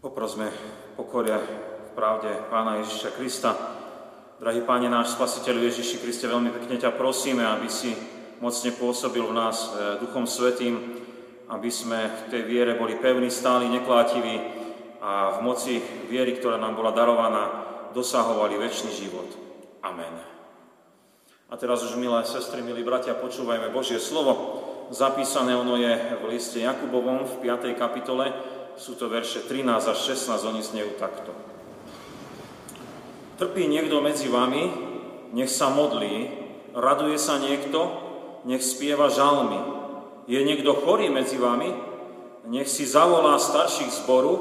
Poprosme pokoria v pravde Pána Ježiša Krista. Drahý Páne náš Spasiteľ Ježiši Kriste, veľmi pekne ťa prosíme, aby si mocne pôsobil v nás e, Duchom Svetým, aby sme v tej viere boli pevní, stáli, neklátiví a v moci viery, ktorá nám bola darovaná, dosahovali väčší život. Amen. A teraz už, milé sestry, milí bratia, počúvajme Božie slovo. Zapísané ono je v liste Jakubovom v 5. kapitole, sú to verše 13 až 16, oni znejú takto. Trpí niekto medzi vami, nech sa modlí, raduje sa niekto, nech spieva žalmy. Je niekto chorý medzi vami, nech si zavolá starších zboru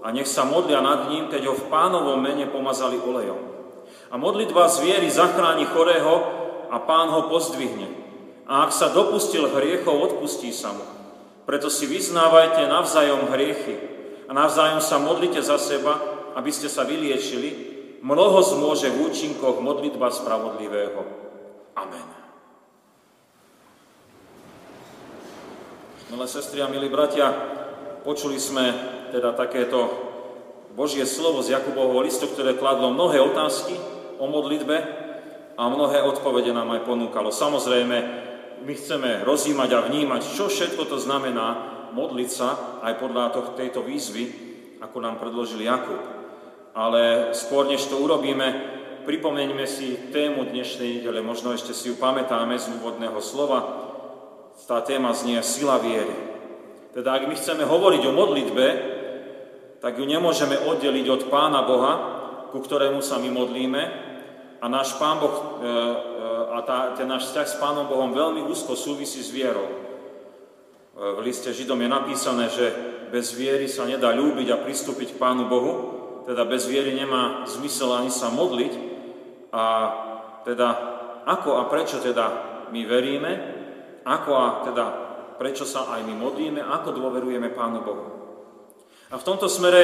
a nech sa modlia nad ním, keď ho v pánovom mene pomazali olejom. A modlitba z viery zachráni chorého a pán ho pozdvihne. A ak sa dopustil hriechov, odpustí sa mu. Preto si vyznávajte navzájom hriechy a navzájom sa modlite za seba, aby ste sa vyliečili. Mnoho zmôže v účinkoch modlitba spravodlivého. Amen. Milé sestry a milí bratia, počuli sme teda takéto Božie slovo z Jakubovho listu, ktoré kladlo mnohé otázky o modlitbe a mnohé odpovede nám aj ponúkalo. Samozrejme, my chceme rozímať a vnímať, čo všetko to znamená modliť sa aj podľa tejto výzvy, ako nám predložil Jakub. Ale skôr, než to urobíme, pripomeňme si tému dnešnej nedele, možno ešte si ju pamätáme z úvodného slova. Tá téma znie sila viery. Teda ak my chceme hovoriť o modlitbe, tak ju nemôžeme oddeliť od Pána Boha, ku ktorému sa my modlíme. A náš Pán Boh e, a tá, ten náš vzťah s Pánom Bohom veľmi úzko súvisí s vierou. V liste Židom je napísané, že bez viery sa nedá ľúbiť a pristúpiť k Pánu Bohu, teda bez viery nemá zmysel ani sa modliť. A teda ako a prečo teda my veríme, ako a teda prečo sa aj my modlíme, ako dôverujeme Pánu Bohu. A v tomto smere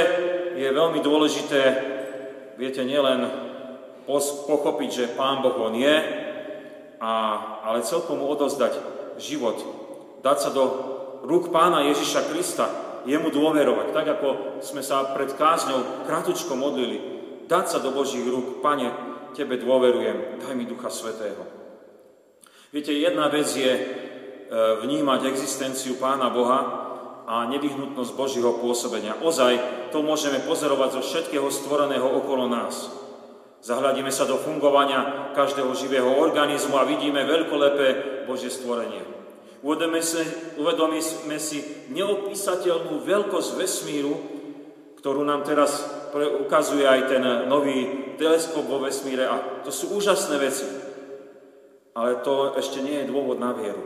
je veľmi dôležité, viete, nielen pochopiť, že Pán Boh On je, a, ale celkom mu odozdať život, dať sa do rúk pána Ježiša Krista, jemu dôverovať, tak ako sme sa pred kázňou kratučko modlili, dať sa do Božích rúk, Pane, Tebe dôverujem, daj mi Ducha Svetého. Viete, jedna vec je e, vnímať existenciu Pána Boha a nevyhnutnosť Božího pôsobenia. Ozaj to môžeme pozorovať zo všetkého stvoreného okolo nás. Zahľadíme sa do fungovania každého živého organizmu a vidíme veľkolepé Božie stvorenie. Uvedomíme si, neopísateľnú veľkosť vesmíru, ktorú nám teraz ukazuje aj ten nový teleskop vo vesmíre a to sú úžasné veci. Ale to ešte nie je dôvod na vieru.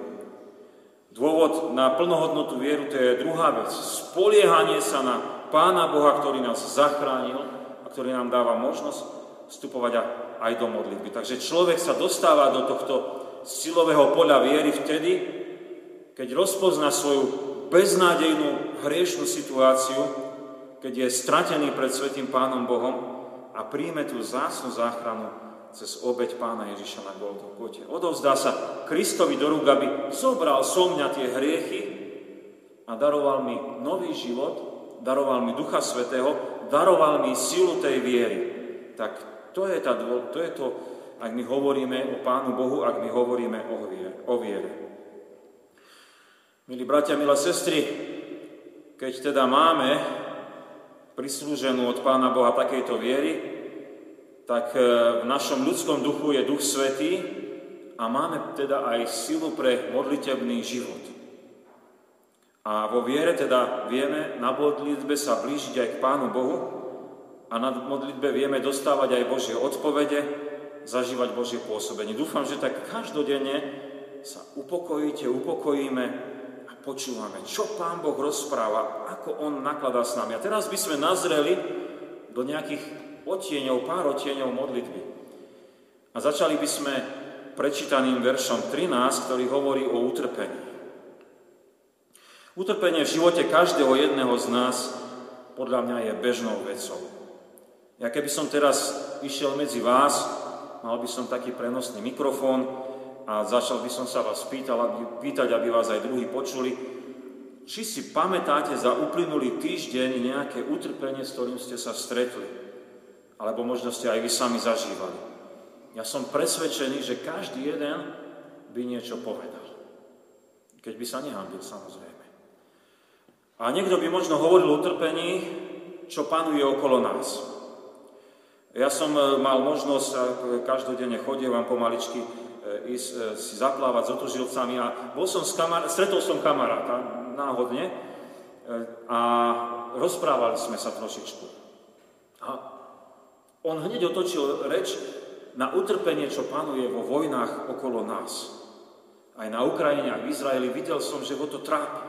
Dôvod na plnohodnotú vieru to je druhá vec. Spoliehanie sa na Pána Boha, ktorý nás zachránil a ktorý nám dáva možnosť vstupovať aj do modlitby. Takže človek sa dostáva do tohto silového poľa viery vtedy, keď rozpozná svoju beznádejnú hriešnú situáciu, keď je stratený pred Svetým Pánom Bohom a príjme tú zásnu záchranu cez obeď Pána Ježiša na Golgote. Odovzdá sa Kristovi do rúk, aby zobral so mňa tie hriechy a daroval mi nový život, daroval mi Ducha Svetého, daroval mi silu tej viery. Tak to je, tá, to je to, ak my hovoríme o Pánu Bohu, ak my hovoríme o viere. O viere. Milí bratia, milé sestry, keď teda máme prislúženú od Pána Boha takejto viery, tak e, v našom ľudskom duchu je Duch Svetý a máme teda aj silu pre modlitebný život. A vo viere teda vieme na modlitbe sa blížiť aj k Pánu Bohu, a na modlitbe vieme dostávať aj Božie odpovede, zažívať Božie pôsobenie. Dúfam, že tak každodenne sa upokojíte, upokojíme a počúvame, čo Pán Boh rozpráva, ako On nakladá s nami. A teraz by sme nazreli do nejakých otieňov, pár otieňov modlitby. A začali by sme prečítaným veršom 13, ktorý hovorí o utrpení. Utrpenie v živote každého jedného z nás podľa mňa je bežnou vecou. Ja keby som teraz išiel medzi vás, mal by som taký prenosný mikrofón a začal by som sa vás pýtal, aby, pýtať, aby vás aj druhí počuli. či si pamätáte za uplynulý týždeň nejaké utrpenie, s ktorým ste sa stretli. Alebo možno ste aj vy sami zažívali. Ja som presvedčený, že každý jeden by niečo povedal. Keď by sa nehambil, samozrejme. A niekto by možno hovoril o utrpení, čo panuje okolo nás. Ja som e, mal možnosť, a každodenne chodievam pomaličky, e, ísť e, si zaplávať s otužilcami a bol som s kamar- stretol som kamaráta, náhodne a rozprávali sme sa trošičku. A on hneď otočil reč na utrpenie, čo panuje vo vojnách okolo nás. Aj na Ukrajine, aj v Izraeli videl som, že ho to trápi.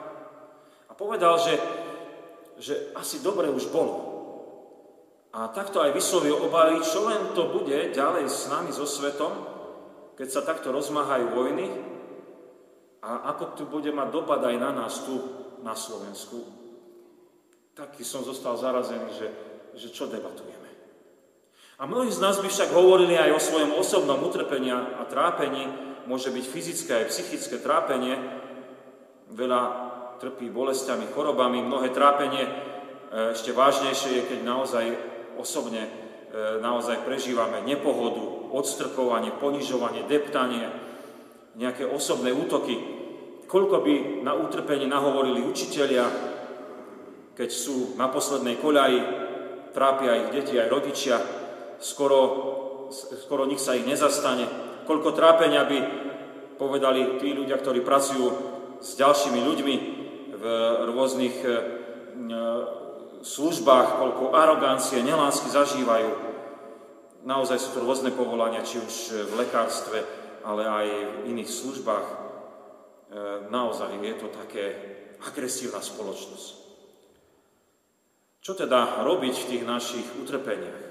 A povedal, že, že asi dobre už bolo. A takto aj vyslovil obavy, čo len to bude ďalej s nami, so svetom, keď sa takto rozmáhajú vojny a ako tu bude mať dopad aj na nás tu, na Slovensku. Taký som zostal zarazený, že, že čo debatujeme. A mnohí z nás by však hovorili aj o svojom osobnom utrpení a trápení, môže byť fyzické aj psychické trápenie, veľa trpí bolestiami, chorobami, mnohé trápenie e, ešte vážnejšie je, keď naozaj osobne e, naozaj prežívame nepohodu, odstrkovanie, ponižovanie, deptanie, nejaké osobné útoky. Koľko by na utrpenie nahovorili učitelia, keď sú na poslednej koľaji, trápia ich deti aj rodičia, skoro, skoro nik sa ich nezastane. Koľko trápenia by povedali tí ľudia, ktorí pracujú s ďalšími ľuďmi v rôznych e, službách, koľko arogancie, nelásky zažívajú. Naozaj sú to rôzne povolania, či už v lekárstve, ale aj v iných službách. E, naozaj je to také agresívna spoločnosť. Čo teda robiť v tých našich utrpeniach?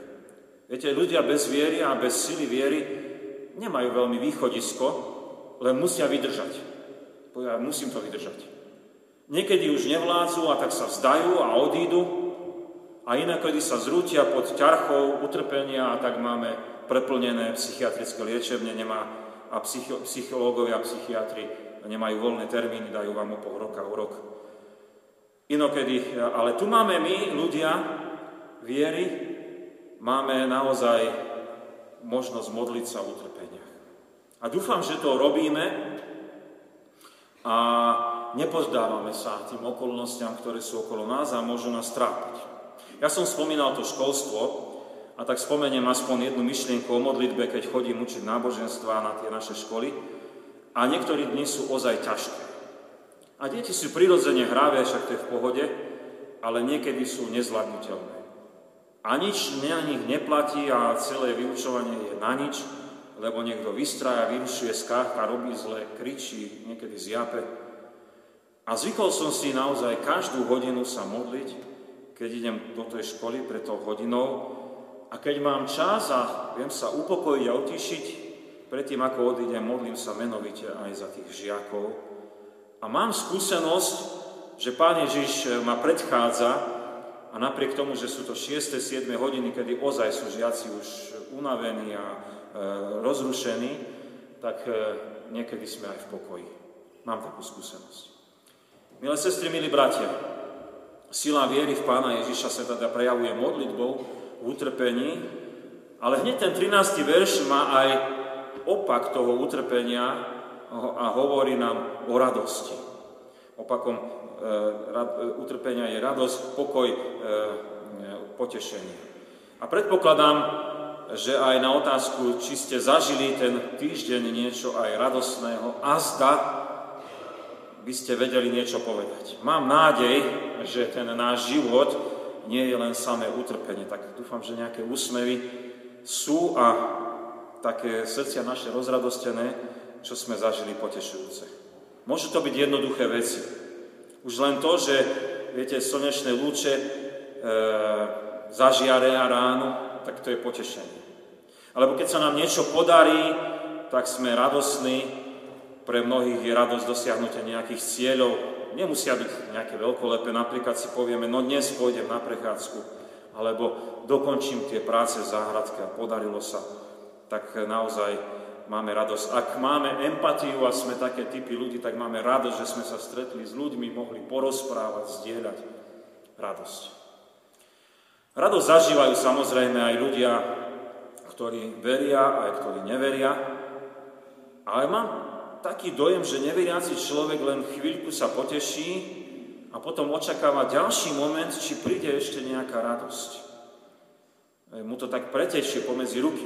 Viete, ľudia bez viery a bez sily viery nemajú veľmi východisko, len musia vydržať. Ja musím to vydržať. Niekedy už nevládzu a tak sa vzdajú a odídu, a inakedy sa zrútia pod ťarchou utrpenia a tak máme preplnené psychiatrické liečebne nemá, a psycho, psychológovia a psychiatri nemajú voľné termíny, dajú vám o pol roka, o rok. Inokedy, ale tu máme my, ľudia, viery, máme naozaj možnosť modliť sa v utrpeniach. A dúfam, že to robíme a nepozdávame sa tým okolnostiam, ktoré sú okolo nás a môžu nás trápiť. Ja som spomínal to školstvo a tak spomeniem aspoň jednu myšlienku o modlitbe, keď chodím učiť náboženstva na tie naše školy. A niektorí dni sú ozaj ťažké. A deti sú prirodzene hravé, však to je v pohode, ale niekedy sú nezvládnutelné. A nič na nich neplatí a celé vyučovanie je na nič, lebo niekto vystraja, vyrušuje, skáka, robí zle, kričí, niekedy zjape. A zvykol som si naozaj každú hodinu sa modliť, keď idem do tej školy pred tou hodinou a keď mám čas a viem sa upokojiť a utišiť, predtým ako odídem, modlím sa menovite aj za tých žiakov. A mám skúsenosť, že Pán Ježiš ma predchádza a napriek tomu, že sú to 6. 7. hodiny, kedy ozaj sú žiaci už unavení a e, rozrušení, tak e, niekedy sme aj v pokoji. Mám takú skúsenosť. Milé sestry, milí bratia, Sila viery v Pána Ježiša sa teda prejavuje modlitbou v utrpení, ale hneď ten 13. verš má aj opak toho utrpenia a hovorí nám o radosti. Opakom e, rad, e, utrpenia je radosť, pokoj, e, potešenie. A predpokladám, že aj na otázku, či ste zažili ten týždeň niečo aj radosného, a zda by ste vedeli niečo povedať. Mám nádej, že ten náš život nie je len samé utrpenie. Tak dúfam, že nejaké úsmevy sú a také srdcia naše rozradostené, čo sme zažili potešujúce. Môžu to byť jednoduché veci. Už len to, že viete, slnečné lúče e, zažiare a ráno, tak to je potešenie. Alebo keď sa nám niečo podarí, tak sme radosní, pre mnohých je radosť dosiahnutia nejakých cieľov. Nemusia byť nejaké veľkolepé, napríklad si povieme, no dnes pôjdem na prechádzku, alebo dokončím tie práce v záhradke a podarilo sa. Tak naozaj máme radosť. Ak máme empatiu a sme také typy ľudí, tak máme radosť, že sme sa stretli s ľuďmi, mohli porozprávať, zdieľať radosť. Radosť zažívajú samozrejme aj ľudia, ktorí veria, aj ktorí neveria. Ale mám taký dojem, že neveriaci človek len chvíľku sa poteší a potom očakáva ďalší moment, či príde ešte nejaká radosť. Mu to tak pretečie pomedzi ruky.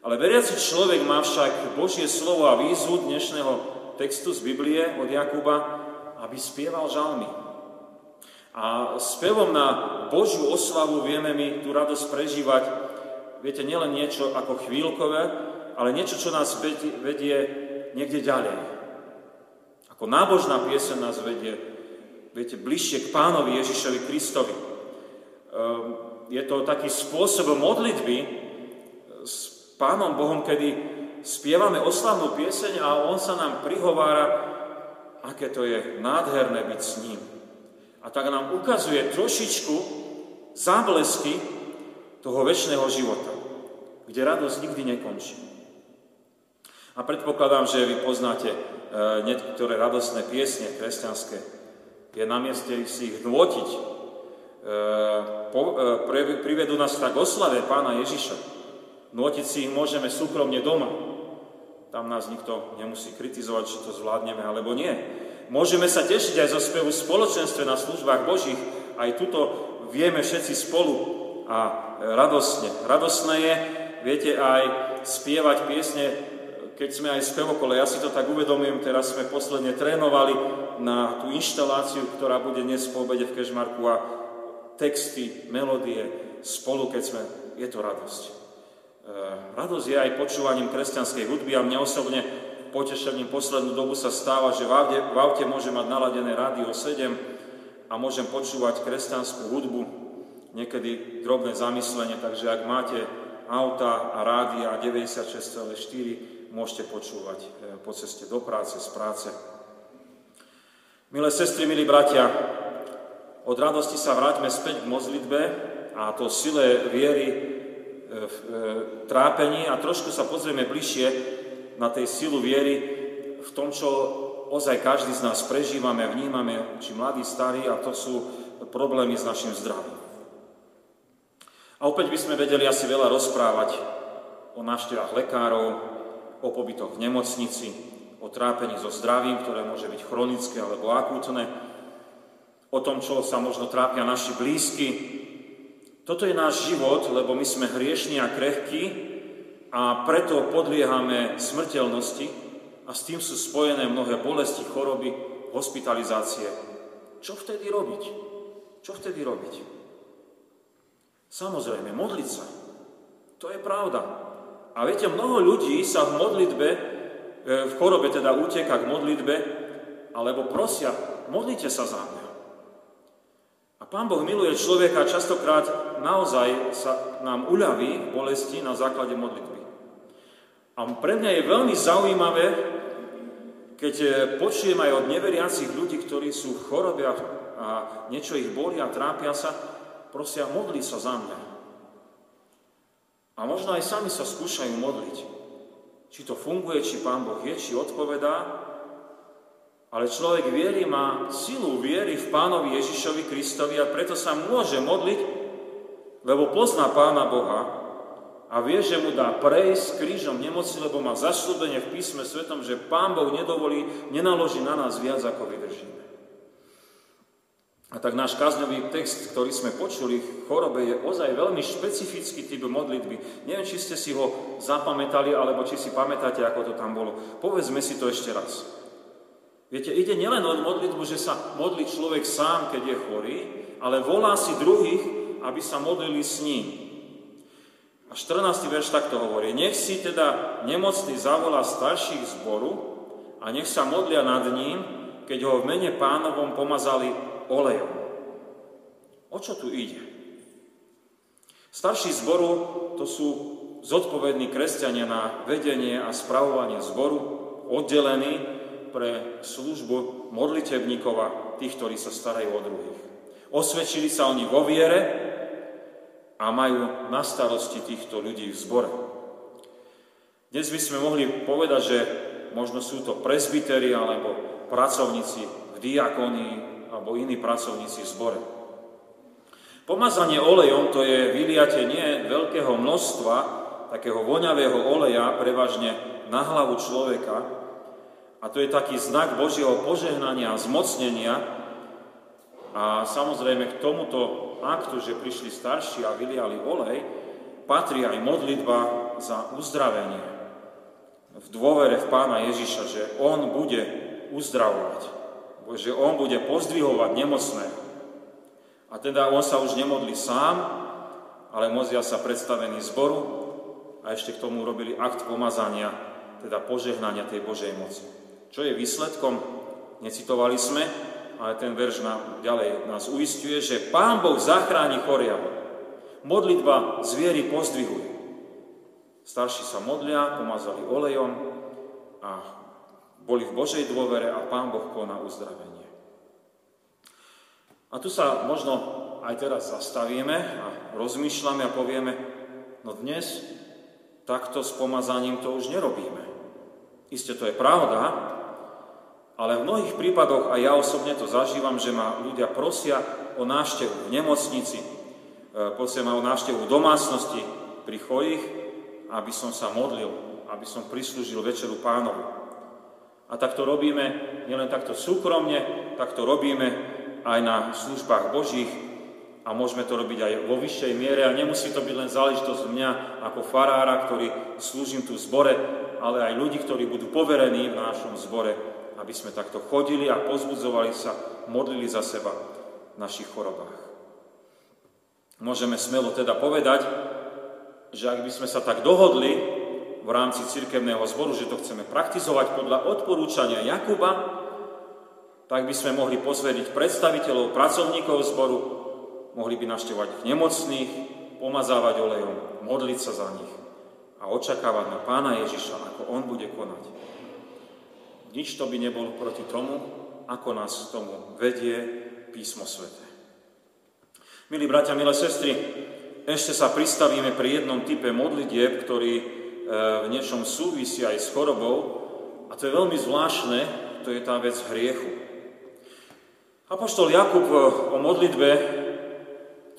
Ale veriaci človek má však Božie slovo a výzvu dnešného textu z Biblie od Jakuba, aby spieval žalmy. A spevom na Božiu oslavu vieme my tú radosť prežívať, viete, nielen niečo ako chvíľkové, ale niečo, čo nás vedie niekde ďalej. Ako nábožná piesen nás vedie, viete, bližšie k pánovi Ježišovi Kristovi. Ehm, je to taký spôsob modlitby s Pánom Bohom, kedy spievame oslavnú pieseň a On sa nám prihovára, aké to je nádherné byť s ním. A tak nám ukazuje trošičku záblesky toho väčšného života, kde radosť nikdy nekončí. A predpokladám, že vy poznáte e, niektoré radostné piesne kresťanské. Je na mieste si ich dôtiť. E, e, privedú nás tak oslave pána Ježiša. Nôtiť si ich môžeme súkromne doma. Tam nás nikto nemusí kritizovať, či to zvládneme alebo nie. Môžeme sa tešiť aj zo spevu spoločenstve na službách Božích. Aj tuto vieme všetci spolu a radosne. Radosné je, viete, aj spievať piesne, keď sme aj spevokole. Ja si to tak uvedomujem, teraz sme posledne trénovali na tú inštaláciu, ktorá bude dnes po obede v Kežmarku a texty, melódie spolu, keď sme, je to radosť. Eh, radosť je aj počúvaním kresťanskej hudby a mne osobne potešením poslednú dobu sa stáva, že v aute, v aute môžem mať naladené rádio 7 a môžem počúvať kresťanskú hudbu, niekedy drobné zamyslenie, takže ak máte auta a rádia 96,4, môžete počúvať eh, po ceste do práce, z práce. Milé sestry, milí bratia, od radosti sa vráťme späť k modlitbe a to sile viery v e, trápení a trošku sa pozrieme bližšie na tej silu viery v tom, čo ozaj každý z nás prežívame, vnímame, či mladí, starí, a to sú problémy s našim zdravím. A opäť by sme vedeli asi veľa rozprávať o návštevách lekárov, o pobytoch v nemocnici, o trápení so zdravím, ktoré môže byť chronické alebo akútne, o tom, čo sa možno trápia naši blízky, toto je náš život, lebo my sme hriešni a krehkí a preto podliehame smrteľnosti a s tým sú spojené mnohé bolesti, choroby, hospitalizácie. Čo vtedy robiť? Čo vtedy robiť? Samozrejme, modliť sa. To je pravda. A viete, mnoho ľudí sa v modlitbe, e, v chorobe teda uteka k modlitbe, alebo prosia, modlite sa za mňa. Pán Boh miluje človeka častokrát naozaj sa nám uľaví bolesti na základe modlitby. A pre mňa je veľmi zaujímavé, keď eh, počujem aj od neveriacich ľudí, ktorí sú v chorobe a niečo ich boli a trápia sa, prosia, modli sa za mňa. A možno aj sami sa skúšajú modliť. Či to funguje, či Pán Boh je, či odpovedá, ale človek viery má silu viery v pánovi Ježišovi Kristovi a preto sa môže modliť, lebo pozná pána Boha a vie, že mu dá prejsť krížom nemoci, lebo má zaslúbenie v písme svetom, že pán Boh nedovolí, nenaloží na nás viac, ako vydržíme. A tak náš kazňový text, ktorý sme počuli v chorobe, je ozaj veľmi špecifický typ modlitby. Neviem, či ste si ho zapamätali, alebo či si pamätáte, ako to tam bolo. Povedzme si to ešte raz. Viete, ide nielen o modlitbu, že sa modlí človek sám, keď je chorý, ale volá si druhých, aby sa modlili s ním. A 14. verš takto hovorí. Nech si teda nemocný zavolá starších zboru a nech sa modlia nad ním, keď ho v mene pánovom pomazali olejom. O čo tu ide? Starší zboru to sú zodpovední kresťania na vedenie a spravovanie zboru, oddelení pre službu modlitebníkov a tých, ktorí sa starajú o druhých. Osvedčili sa oni vo viere a majú na starosti týchto ľudí v zbore. Dnes by sme mohli povedať, že možno sú to presbytery alebo pracovníci v diakonii alebo iní pracovníci v zbore. Pomazanie olejom to je vyliate nie veľkého množstva takého voňavého oleja, prevažne na hlavu človeka. A to je taký znak Božieho požehnania a zmocnenia. A samozrejme k tomuto aktu, že prišli starší a vyliali olej, patrí aj modlitba za uzdravenie. V dôvere v Pána Ježiša, že On bude uzdravovať, že On bude pozdvihovať nemocného. A teda on sa už nemodlí sám, ale mozia sa predstavení zboru a ešte k tomu robili akt pomazania, teda požehnania tej Božej moci. Čo je výsledkom? Necitovali sme, ale ten verš nám ďalej nás uistuje, že Pán Boh zachráni choriaho. Modlitba zviery pozdvihuje. Starší sa modlia, pomazali olejom a boli v Božej dôvere a Pán Boh koná uzdravenie. A tu sa možno aj teraz zastavíme a rozmýšľame a povieme, no dnes takto s pomazaním to už nerobíme. Isté to je pravda, ale v mnohých prípadoch, a ja osobne to zažívam, že ma ľudia prosia o návštevu v nemocnici, e, prosia ma o návštevu v domácnosti pri chorých, aby som sa modlil, aby som prislúžil večeru pánovu. A tak to robíme nielen takto súkromne, tak to robíme aj na službách Božích a môžeme to robiť aj vo vyššej miere a nemusí to byť len záležitosť mňa ako farára, ktorý slúžim tu v zbore, ale aj ľudí, ktorí budú poverení v našom zbore, aby sme takto chodili a pozbudzovali sa, modlili za seba v našich chorobách. Môžeme smelo teda povedať, že ak by sme sa tak dohodli v rámci cirkevného zboru, že to chceme praktizovať podľa odporúčania Jakuba, tak by sme mohli pozvediť predstaviteľov, pracovníkov zboru, mohli by naštevovať nemocných, pomazávať olejom, modliť sa za nich a očakávať na pána Ježiša, ako on bude konať. Nič to by nebolo proti tomu, ako nás k tomu vedie písmo svete. Milí bratia, milé sestry, ešte sa pristavíme pri jednom type modlitieb, ktorý v niečom súvisí aj s chorobou, a to je veľmi zvláštne, to je tá vec hriechu. Apoštol Jakub o modlitbe,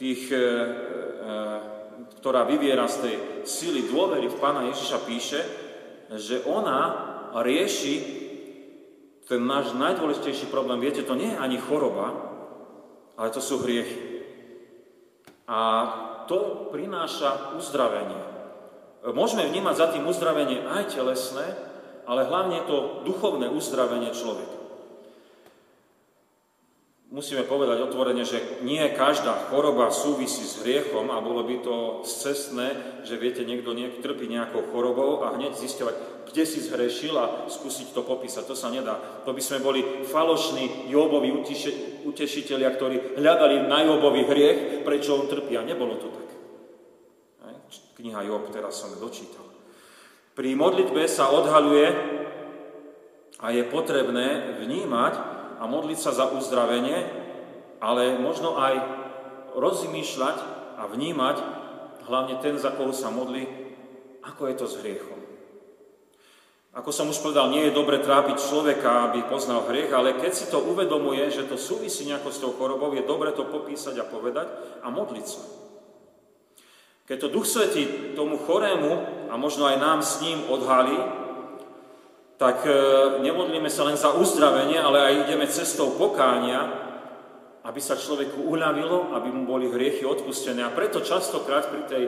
tých, eh, eh, ktorá vyviera z tej sily dôvery v Pána Ježiša, píše, že ona rieši ten náš najdôležitejší problém. Viete, to nie je ani choroba, ale to sú hriechy. A to prináša uzdravenie. Môžeme vnímať za tým uzdravenie aj telesné, ale hlavne to duchovné uzdravenie človeka. Musíme povedať otvorene, že nie každá choroba súvisí s hriechom a bolo by to cestné, že viete, niekto niek- trpí nejakou chorobou a hneď zistovať, kde si zhrešil a skúsiť to popísať. To sa nedá. To by sme boli falošní Jobovi utešiteľia, ktorí hľadali na Jobovi hriech, prečo on trpí. A nebolo to tak. Kniha Job, teraz som dočítal. Pri modlitbe sa odhaľuje a je potrebné vnímať, a modliť sa za uzdravenie, ale možno aj rozmýšľať a vnímať, hlavne ten, za koho sa modlí, ako je to s hriechom. Ako som už povedal, nie je dobre trápiť človeka, aby poznal hriech, ale keď si to uvedomuje, že to súvisí nejako s tou chorobou, je dobre to popísať a povedať a modliť sa. Keď to Duch Svetý tomu chorému a možno aj nám s ním odhalí, tak e, nemodlíme sa len za uzdravenie, ale aj ideme cestou pokánia, aby sa človeku uľavilo, aby mu boli hriechy odpustené. A preto častokrát pri tej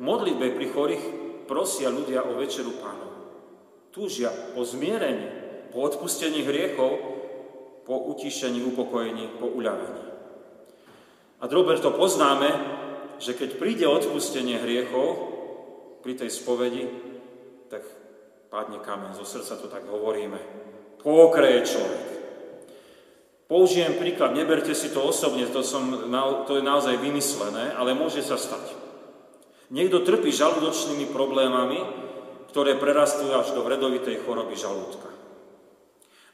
modlitbe pri chorých prosia ľudia o večeru pánov. Túžia po zmierení, po odpustení hriechov, po utišení, upokojení, po uľavení. A drober to poznáme, že keď príde odpustenie hriechov pri tej spovedi, tak padne kamen, zo srdca to tak hovoríme. Pokreje človek. Použijem príklad, neberte si to osobne, to, som, to je naozaj vymyslené, ale môže sa stať. Niekto trpí žalúdočnými problémami, ktoré prerastujú až do vredovitej choroby žalúdka.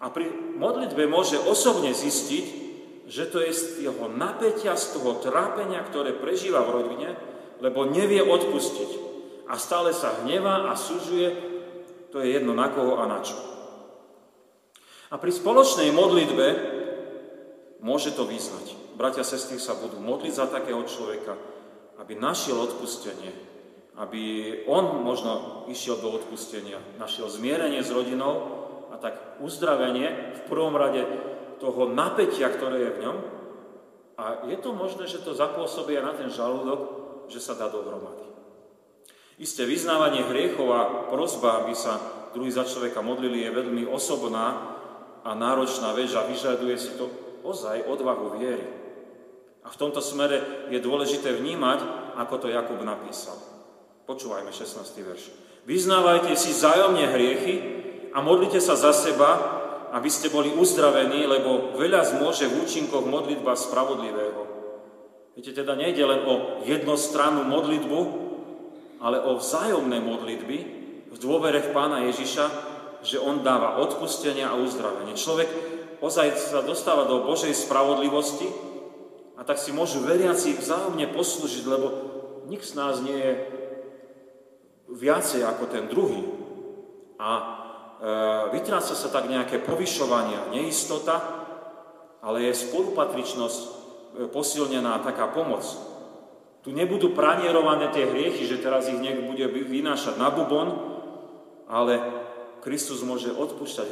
A pri modlitbe môže osobne zistiť, že to je z jeho napätia, z toho trápenia, ktoré prežíva v rodine, lebo nevie odpustiť. A stále sa hnevá a sužuje To je jedno na koho a na čo. A pri spoločnej modlitbe môže to vyznať. Bratia sestry sa budú modliť za takého človeka, aby našiel odpustenie, aby on možno išiel do odpustenia, našiel zmierenie s rodinou a tak uzdravenie v prvom rade toho napätia, ktoré je v ňom. A je to možné, že to zapôsobí aj na ten žalúdok, že sa dá dohromady. Isté vyznávanie hriechov a prozba, aby sa druhý za človeka modlili, je veľmi osobná a náročná vec a vyžaduje si to ozaj odvahu viery. A v tomto smere je dôležité vnímať, ako to Jakub napísal. Počúvajme 16. verš. Vyznávajte si zájomne hriechy a modlite sa za seba, aby ste boli uzdravení, lebo veľa zmôže v účinkoch modlitba spravodlivého. Viete, teda nejde len o jednostrannú modlitbu, ale o vzájomné modlitby v dôvere v Pána Ježiša, že On dáva odpustenie a uzdravenie. Človek ozaj sa dostáva do Božej spravodlivosti a tak si môžu veriaci vzájomne poslúžiť, lebo nik z nás nie je viacej ako ten druhý. A vytráca sa tak nejaké povyšovanie, neistota, ale je spolupatričnosť e, posilnená taká pomoc. Tu nebudú pranierované tie hriechy, že teraz ich niekto bude vynášať na bubon, ale Kristus môže odpúšťať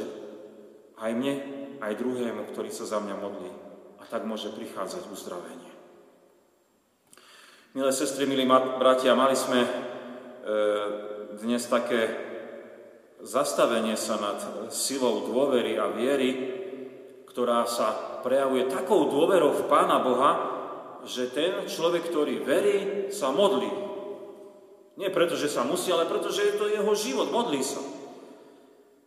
aj mne, aj druhému, ktorý sa za mňa modlí. A tak môže prichádzať uzdravenie. Milé sestry, milí bratia, mali sme e, dnes také zastavenie sa nad silou dôvery a viery, ktorá sa prejavuje takou dôverou v Pána Boha, že ten človek, ktorý verí, sa modlí. Nie preto, že sa musí, ale preto, že je to jeho život, modlí sa.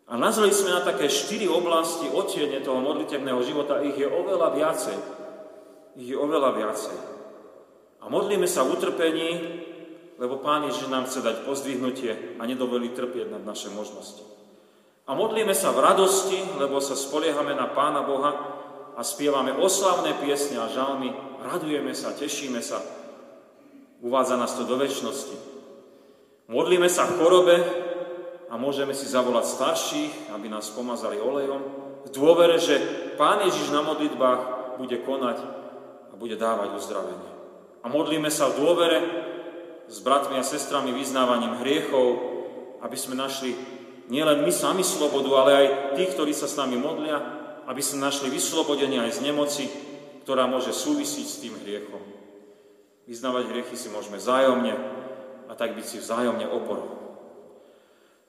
A nazvali sme na také štyri oblasti odtiene toho modlitebného života, ich je oveľa viacej. Ich je oveľa viacej. A modlíme sa v utrpení, lebo Pán Ježiš nám chce dať pozdvihnutie a nedovolí trpieť nad naše možnosti. A modlíme sa v radosti, lebo sa spoliehame na Pána Boha a spievame oslavné piesne a žalmy, radujeme sa, tešíme sa. Uvádza nás to do väčšnosti. Modlíme sa v chorobe a môžeme si zavolať starších, aby nás pomazali olejom, v dôvere, že Pán Ježiš na modlitbách bude konať a bude dávať uzdravenie. A modlíme sa v dôvere, s bratmi a sestrami vyznávaním hriechov, aby sme našli nielen my sami slobodu, ale aj tých, ktorí sa s nami modlia, aby sme našli vyslobodenie aj z nemoci, ktorá môže súvisiť s tým hriechom. Vyznávať hriechy si môžeme zájomne a tak byť si vzájomne oporou.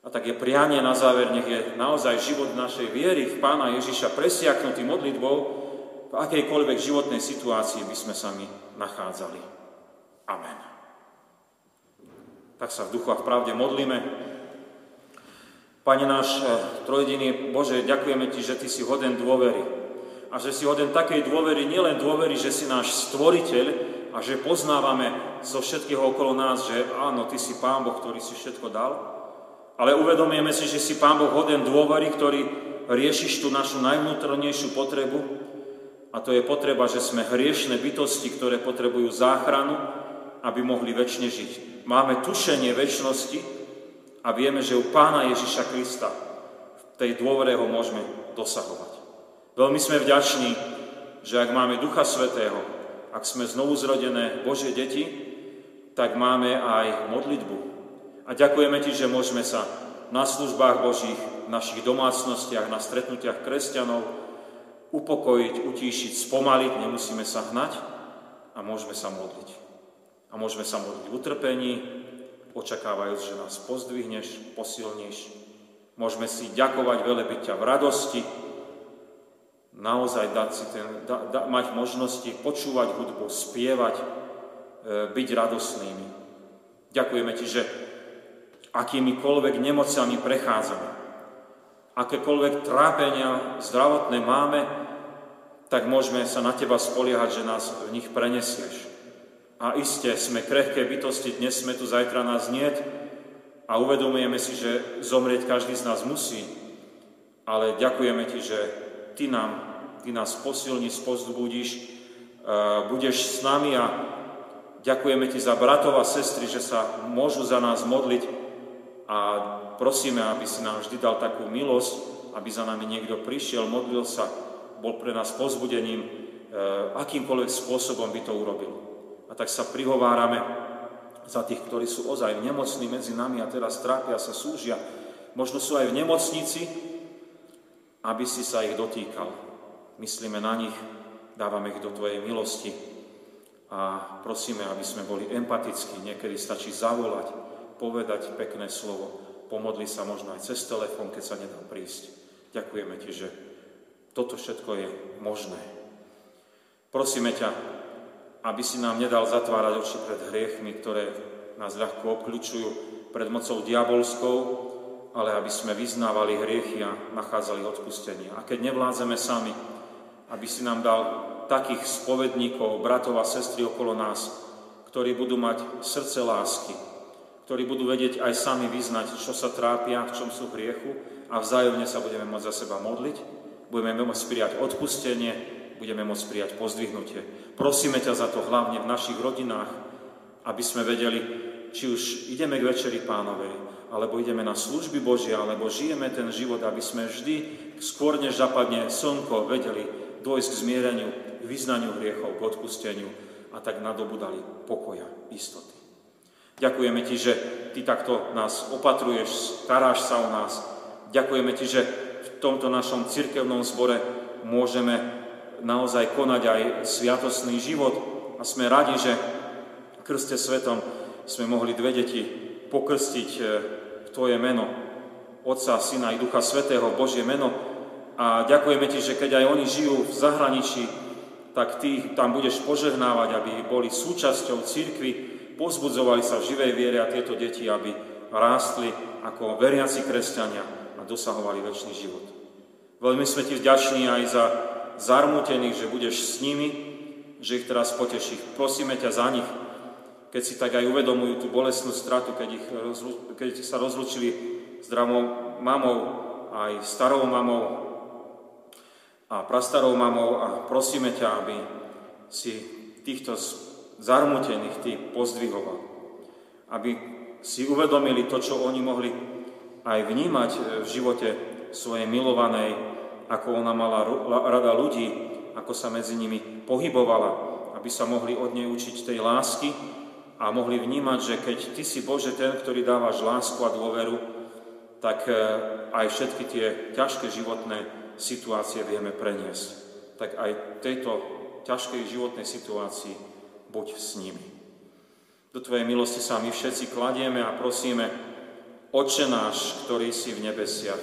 A tak je prianie na záver, nech je naozaj život našej viery v Pána Ježiša presiaknutý modlitbou v akejkoľvek životnej situácii by sme sami nachádzali. Amen tak sa v duchu a v pravde modlíme. Pane náš eh, trojediný Bože, ďakujeme Ti, že Ty si hoden dôvery. A že si hoden takej dôvery, nielen dôvery, že si náš stvoriteľ a že poznávame zo všetkého okolo nás, že áno, Ty si Pán Boh, ktorý si všetko dal, ale uvedomujeme si, že si Pán Boh hoden dôvery, ktorý riešiš tú našu najvnútornejšiu potrebu, a to je potreba, že sme hriešne bytosti, ktoré potrebujú záchranu, aby mohli väčšine žiť máme tušenie väčšnosti a vieme, že u Pána Ježiša Krista v tej dôvere ho môžeme dosahovať. Veľmi sme vďační, že ak máme Ducha Svetého, ak sme znovu zrodené Božie deti, tak máme aj modlitbu. A ďakujeme Ti, že môžeme sa na službách Božích, v našich domácnostiach, na stretnutiach kresťanov upokojiť, utíšiť, spomaliť, nemusíme sa hnať a môžeme sa modliť. A môžeme sa modliť v utrpení, očakávajúc, že nás pozdvihneš, posilníš. Môžeme si ďakovať, velebiť ťa v radosti, naozaj dať si ten, da, da, mať možnosti počúvať hudbu, spievať, e, byť radosnými. Ďakujeme Ti, že akýmikoľvek nemocami prechádzame, akékoľvek trápenia zdravotné máme, tak môžeme sa na Teba spoliehať, že nás v nich prenesieš. A iste sme krehké bytosti, dnes sme tu, zajtra nás niet a uvedomujeme si, že zomrieť každý z nás musí. Ale ďakujeme Ti, že Ty, nám, ty nás posilní, spozdbudíš, budeš s nami a ďakujeme Ti za bratov a sestry, že sa môžu za nás modliť a prosíme, aby si nám vždy dal takú milosť, aby za nami niekto prišiel, modlil sa, bol pre nás pozbudením, e, akýmkoľvek spôsobom by to urobil. Tak sa prihovárame za tých, ktorí sú ozaj nemocní medzi nami a teraz trápia sa, súžia, možno sú aj v nemocnici, aby si sa ich dotýkal. Myslíme na nich, dávame ich do Tvojej milosti a prosíme, aby sme boli empatickí. Niekedy stačí zavolať, povedať pekné slovo, pomodli sa možno aj cez telefón, keď sa nedá prísť. Ďakujeme Ti, že toto všetko je možné. Prosíme ťa, aby si nám nedal zatvárať oči pred hriechmi, ktoré nás ľahko obklúčujú, pred mocou diabolskou, ale aby sme vyznávali hriechy a nachádzali odpustenie. A keď nevládzeme sami, aby si nám dal takých spovedníkov, bratov a sestry okolo nás, ktorí budú mať srdce lásky, ktorí budú vedieť aj sami vyznať, čo sa trápia, v čom sú hriechu a vzájomne sa budeme môcť za seba modliť, budeme môcť prijať odpustenie, budeme môcť prijať pozdvihnutie. Prosíme ťa za to hlavne v našich rodinách, aby sme vedeli, či už ideme k Večeri Pánovej, alebo ideme na služby Božie, alebo žijeme ten život, aby sme vždy, skôr než zapadne slnko, vedeli dôjsť k zmiereniu, k vyznaniu hriechov, k odpusteniu a tak nadobudali pokoja, istoty. Ďakujeme Ti, že Ty takto nás opatruješ, staráš sa o nás. Ďakujeme Ti, že v tomto našom cirkevnom zbore môžeme naozaj konať aj sviatosný život a sme radi, že v krste svetom sme mohli dve deti pokrstiť eh, Tvoje meno, Otca, Syna i Ducha Svetého, Božie meno. A ďakujeme Ti, že keď aj oni žijú v zahraničí, tak Ty tam budeš požehnávať, aby boli súčasťou církvy, pozbudzovali sa v živej viere a tieto deti, aby rástli ako veriaci kresťania a dosahovali väčší život. Veľmi sme Ti vďační aj za zarmútených, že budeš s nimi, že ich teraz potešíš. Prosíme ťa za nich, keď si tak aj uvedomujú tú bolestnú stratu, keď, ich, keď sa rozlučili s dramou mamou, aj starou mamou a prastarou mamou a prosíme ťa, aby si týchto zarmutených ty pozdvihoval. Aby si uvedomili to, čo oni mohli aj vnímať v živote svojej milovanej, ako ona mala rada ľudí, ako sa medzi nimi pohybovala, aby sa mohli od nej učiť tej lásky, a mohli vnímať, že keď Ty si Bože ten, ktorý dávaš lásku a dôveru, tak e, aj všetky tie ťažké životné situácie vieme preniesť. Tak aj tejto ťažkej životnej situácii buď s nimi. Do Tvojej milosti sa my všetci kladieme a prosíme, Oče náš, ktorý si v nebesiach,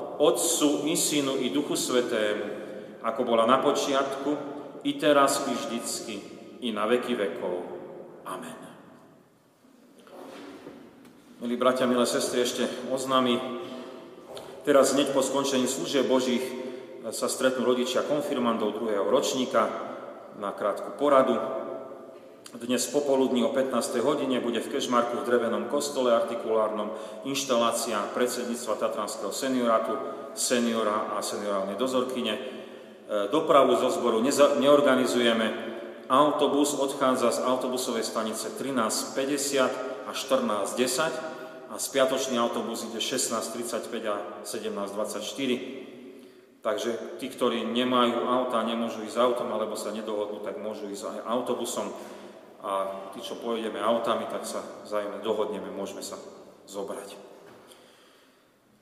Otcu, i Synu, i Duchu Svetému, ako bola na počiatku, i teraz, i vždycky, i na veky vekov. Amen. Milí bratia, milé sestry, ešte oznámy. Teraz hneď po skončení služieb Božích sa stretnú rodičia konfirmandov druhého ročníka na krátku poradu. Dnes popoludní o 15. hodine bude v Kešmarku v drevenom kostole artikulárnom inštalácia predsedníctva Tatranského seniorátu, seniora a seniorálnej dozorkyne. E, dopravu zo zboru neorganizujeme. Autobus odchádza z autobusovej stanice 1350 a 1410 a spiatočný autobus ide 16.35 a 17.24. Takže tí, ktorí nemajú auta, nemôžu ísť autom, alebo sa nedohodnú, tak môžu ísť aj autobusom. A tí, čo pôjdeme autami, tak sa vzájomne dohodneme, môžeme sa zobrať.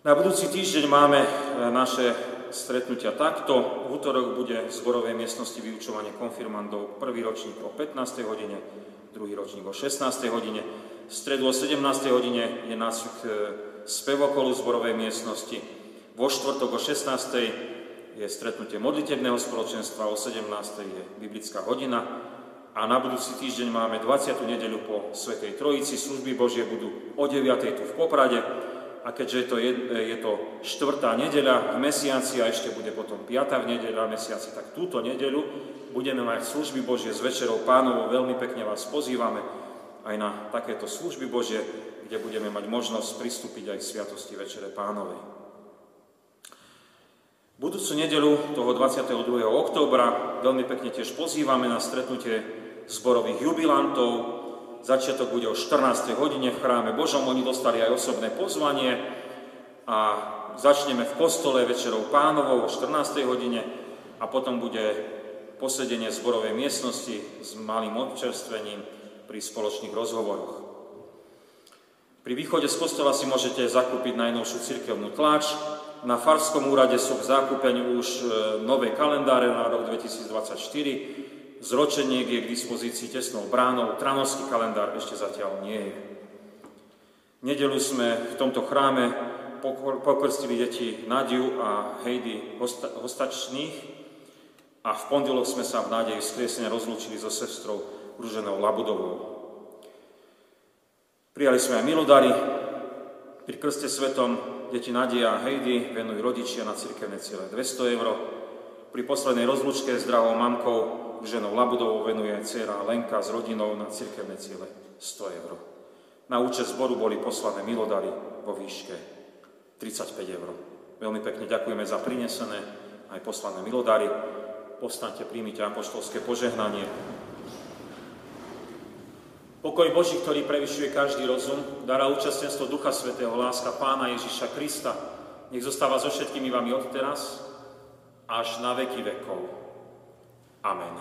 Na budúci týždeň máme e, naše stretnutia takto. V útorok bude v zborovej miestnosti vyučovanie konfirmandov, prvý ročník o 15. hodine, druhý ročník o 16. hodine. V stredu o 17. hodine je nácvik e, spevokolu zborovej miestnosti. Vo štvrtok o 16. je stretnutie modlitebného spoločenstva, o 17. je biblická hodina a na budúci týždeň máme 20. nedeľu po Svetej Trojici. Služby Božie budú o 9. tu v Poprade a keďže to, je, je to štvrtá nedeľa v mesiaci a ešte bude potom piata v nedeľa v mesiaci, tak túto nedeľu budeme mať služby Božie s Večerou pánovo. Veľmi pekne vás pozývame aj na takéto služby Božie, kde budeme mať možnosť pristúpiť aj k Sviatosti Večere pánovej. Budúcu nedelu toho 22. októbra veľmi pekne tiež pozývame na stretnutie zborových jubilantov, Začiatok bude o 14. hodine v chráme Božom. Oni dostali aj osobné pozvanie a začneme v kostole večerou pánovou o 14. hodine a potom bude posedenie zborovej miestnosti s malým občerstvením pri spoločných rozhovoroch. Pri východe z kostola si môžete zakúpiť najnovšiu cirkevnú tlač. Na Farskom úrade sú v zákupení už e, nové kalendáre na rok 2024 zročeniek je k dispozícii tesnou bránou, tranovský kalendár ešte zatiaľ nie je. Nedelu sme v tomto chráme pokrstili deti Nadiu a Heidi Hostačných a v pondelok sme sa v nádeji skriesenia rozlúčili so sestrou Ruženou Labudovou. Prijali sme aj milodary. Pri krste svetom deti Nadia a Heidi venujú rodičia na cirkevné ciele 200 eur. Pri poslednej rozlúčke s drahou mamkou ženou Labudovou venuje dcera Lenka s rodinou na cirkevné ciele 100 eur. Na účet zboru boli poslané milodary vo výške 35 eur. Veľmi pekne ďakujeme za prinesené aj poslané milodary. Postaňte, príjmite apoštolské požehnanie. Pokoj Boží, ktorý prevyšuje každý rozum, dará účastenstvo Ducha Svetého, láska Pána Ježiša Krista, nech zostáva so všetkými vami od teraz až na veky vekov. Amen.